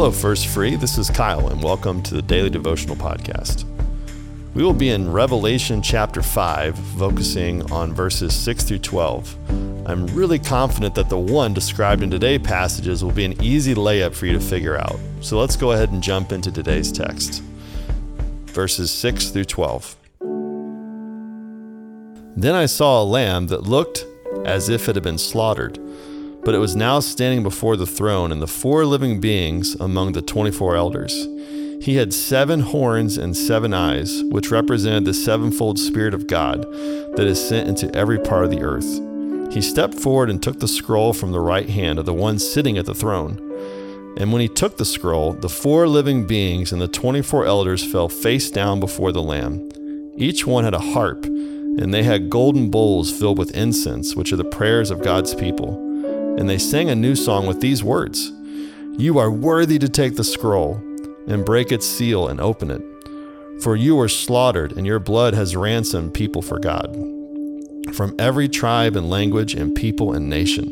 Hello, First Free. This is Kyle, and welcome to the Daily Devotional Podcast. We will be in Revelation chapter 5, focusing on verses 6 through 12. I'm really confident that the one described in today's passages will be an easy layup for you to figure out. So let's go ahead and jump into today's text. Verses 6 through 12. Then I saw a lamb that looked as if it had been slaughtered but it was now standing before the throne and the four living beings among the 24 elders. He had seven horns and seven eyes, which represented the sevenfold Spirit of God that is sent into every part of the earth. He stepped forward and took the scroll from the right hand of the one sitting at the throne. And when he took the scroll, the four living beings and the 24 elders fell face down before the Lamb. Each one had a harp, and they had golden bowls filled with incense, which are the prayers of God's people and they sang a new song with these words You are worthy to take the scroll and break its seal and open it. For you were slaughtered, and your blood has ransomed people for God from every tribe and language and people and nation.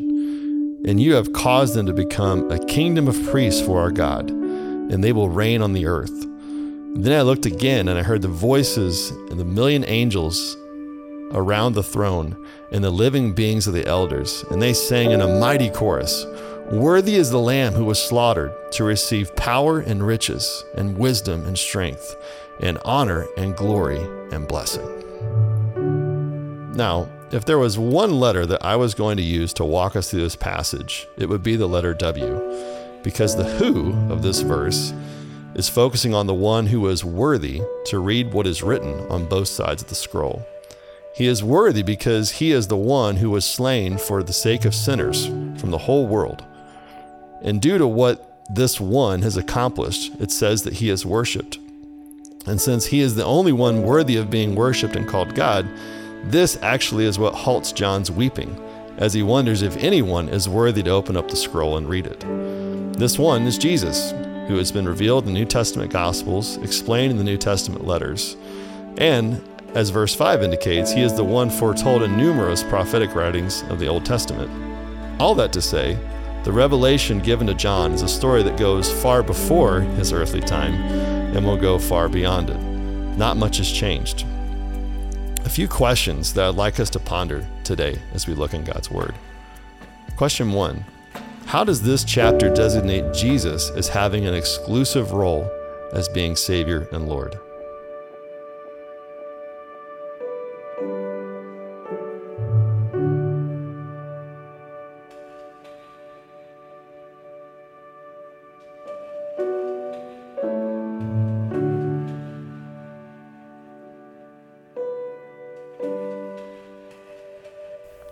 And you have caused them to become a kingdom of priests for our God, and they will reign on the earth. Then I looked again, and I heard the voices of the million angels around the throne and the living beings of the elders, and they sang in a mighty chorus Worthy is the Lamb who was slaughtered to receive power and riches, and wisdom and strength, and honor and glory and blessing. Now, if there was one letter that I was going to use to walk us through this passage, it would be the letter W, because the who of this verse is focusing on the one who is worthy to read what is written on both sides of the scroll. He is worthy because he is the one who was slain for the sake of sinners from the whole world. And due to what this one has accomplished, it says that he is worshiped. And since he is the only one worthy of being worshiped and called God, this actually is what halts John's weeping, as he wonders if anyone is worthy to open up the scroll and read it. This one is Jesus, who has been revealed in the New Testament Gospels, explained in the New Testament letters, and as verse 5 indicates, he is the one foretold in numerous prophetic writings of the Old Testament. All that to say, the revelation given to John is a story that goes far before his earthly time and will go far beyond it. Not much has changed. A few questions that I'd like us to ponder today as we look in God's Word. Question 1 How does this chapter designate Jesus as having an exclusive role as being Savior and Lord?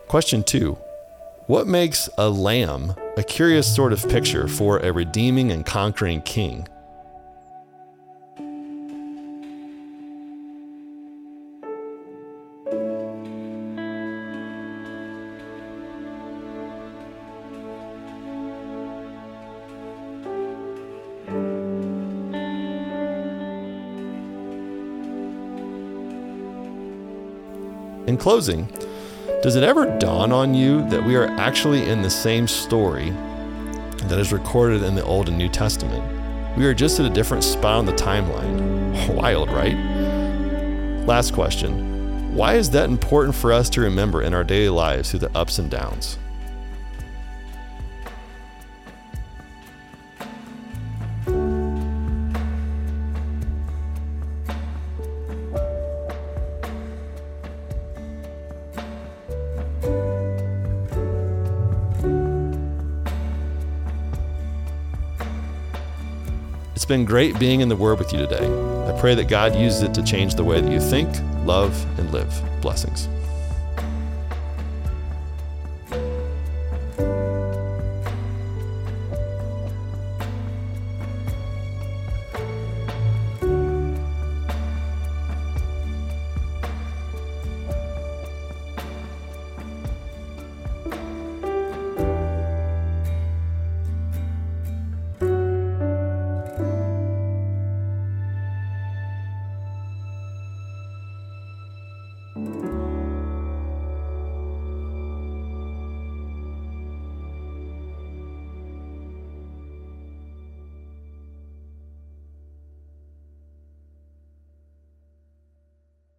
Question two What makes a lamb a curious sort of picture for a redeeming and conquering king? In closing, does it ever dawn on you that we are actually in the same story that is recorded in the Old and New Testament? We are just at a different spot on the timeline. Wild, right? Last question Why is that important for us to remember in our daily lives through the ups and downs? Been great being in the Word with you today. I pray that God uses it to change the way that you think, love, and live. Blessings.